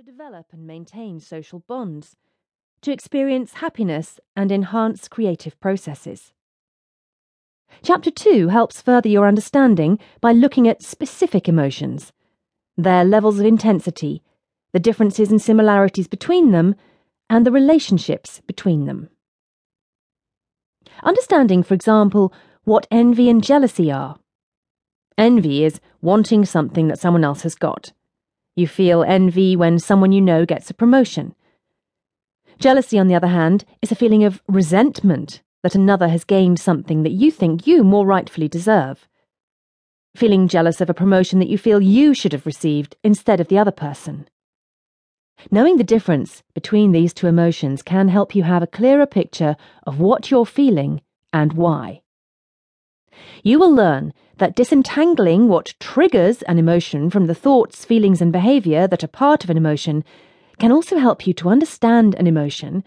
to develop and maintain social bonds, to experience happiness and enhance creative processes. Chapter 2 helps further your understanding by looking at specific emotions, their levels of intensity, the differences and similarities between them, and the relationships between them. Understanding, for example, what envy and jealousy are. Envy is wanting something that someone else has got. You feel envy when someone you know gets a promotion. Jealousy, on the other hand, is a feeling of resentment that another has gained something that you think you more rightfully deserve. Feeling jealous of a promotion that you feel you should have received instead of the other person. Knowing the difference between these two emotions can help you have a clearer picture of what you're feeling and why. You will learn that disentangling what triggers an emotion from the thoughts, feelings, and behavior that are part of an emotion can also help you to understand an emotion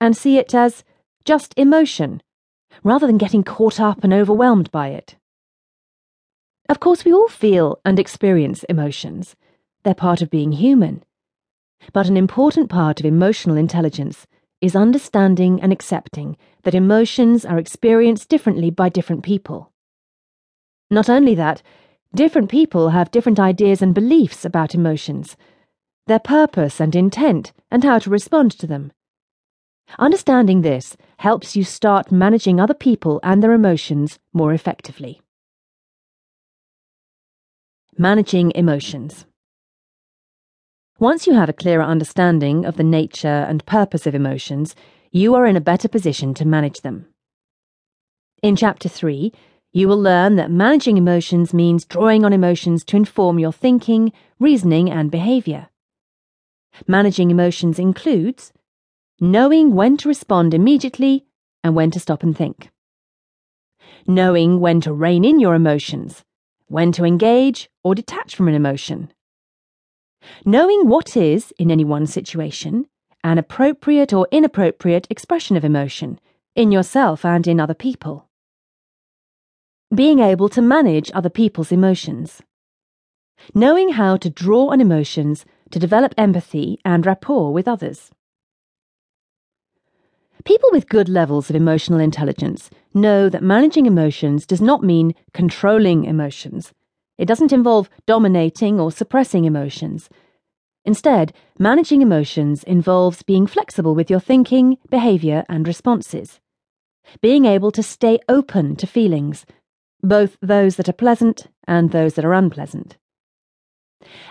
and see it as just emotion, rather than getting caught up and overwhelmed by it. Of course, we all feel and experience emotions. They're part of being human. But an important part of emotional intelligence is understanding and accepting that emotions are experienced differently by different people. Not only that, different people have different ideas and beliefs about emotions, their purpose and intent, and how to respond to them. Understanding this helps you start managing other people and their emotions more effectively. Managing emotions. Once you have a clearer understanding of the nature and purpose of emotions, you are in a better position to manage them. In Chapter 3, you will learn that managing emotions means drawing on emotions to inform your thinking, reasoning, and behavior. Managing emotions includes knowing when to respond immediately and when to stop and think, knowing when to rein in your emotions, when to engage or detach from an emotion Knowing what is, in any one situation, an appropriate or inappropriate expression of emotion, in yourself and in other people. Being able to manage other people's emotions. Knowing how to draw on emotions to develop empathy and rapport with others. People with good levels of emotional intelligence know that managing emotions does not mean controlling emotions it doesn't involve dominating or suppressing emotions. Instead, managing emotions involves being flexible with your thinking, behavior, and responses. Being able to stay open to feelings, both those that are pleasant and those that are unpleasant.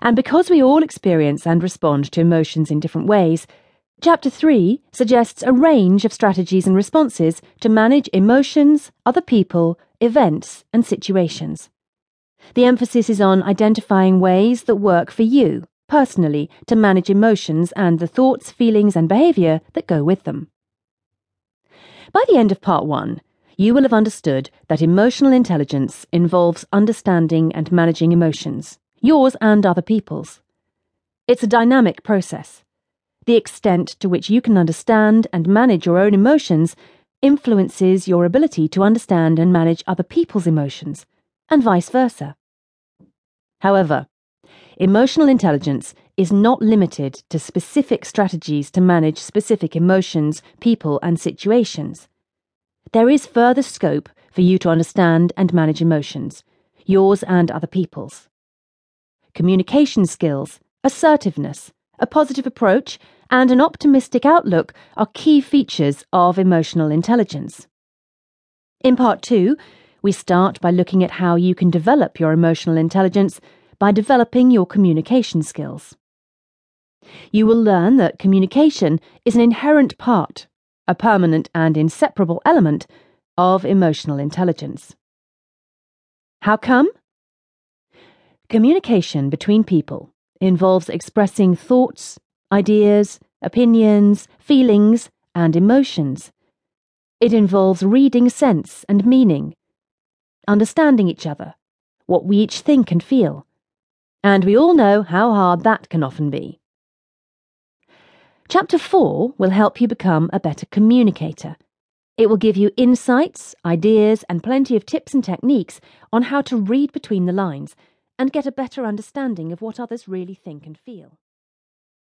And because we all experience and respond to emotions in different ways, Chapter 3 suggests a range of strategies and responses to manage emotions, other people, events, and situations. The emphasis is on identifying ways that work for you, personally, to manage emotions and the thoughts, feelings, and behaviour that go with them. By the end of part one, you will have understood that emotional intelligence involves understanding and managing emotions, yours and other people's. It's a dynamic process. The extent to which you can understand and manage your own emotions influences your ability to understand and manage other people's emotions and vice versa. However, emotional intelligence is not limited to specific strategies to manage specific emotions, people, and situations. There is further scope for you to understand and manage emotions, yours and other people's. Communication skills, assertiveness, a positive approach, and an optimistic outlook are key features of emotional intelligence. In part two, we start by looking at how you can develop your emotional intelligence by developing your communication skills. You will learn that communication is an inherent part, a permanent and inseparable element of emotional intelligence. How come? Communication between people involves expressing thoughts, ideas, opinions, feelings, and emotions. It involves reading sense and meaning understanding each other, what we each think and feel. And we all know how hard that can often be. Chapter 4 will help you become a better communicator. It will give you insights, ideas, and plenty of tips and techniques on how to read between the lines and get a better understanding of what others really think and feel.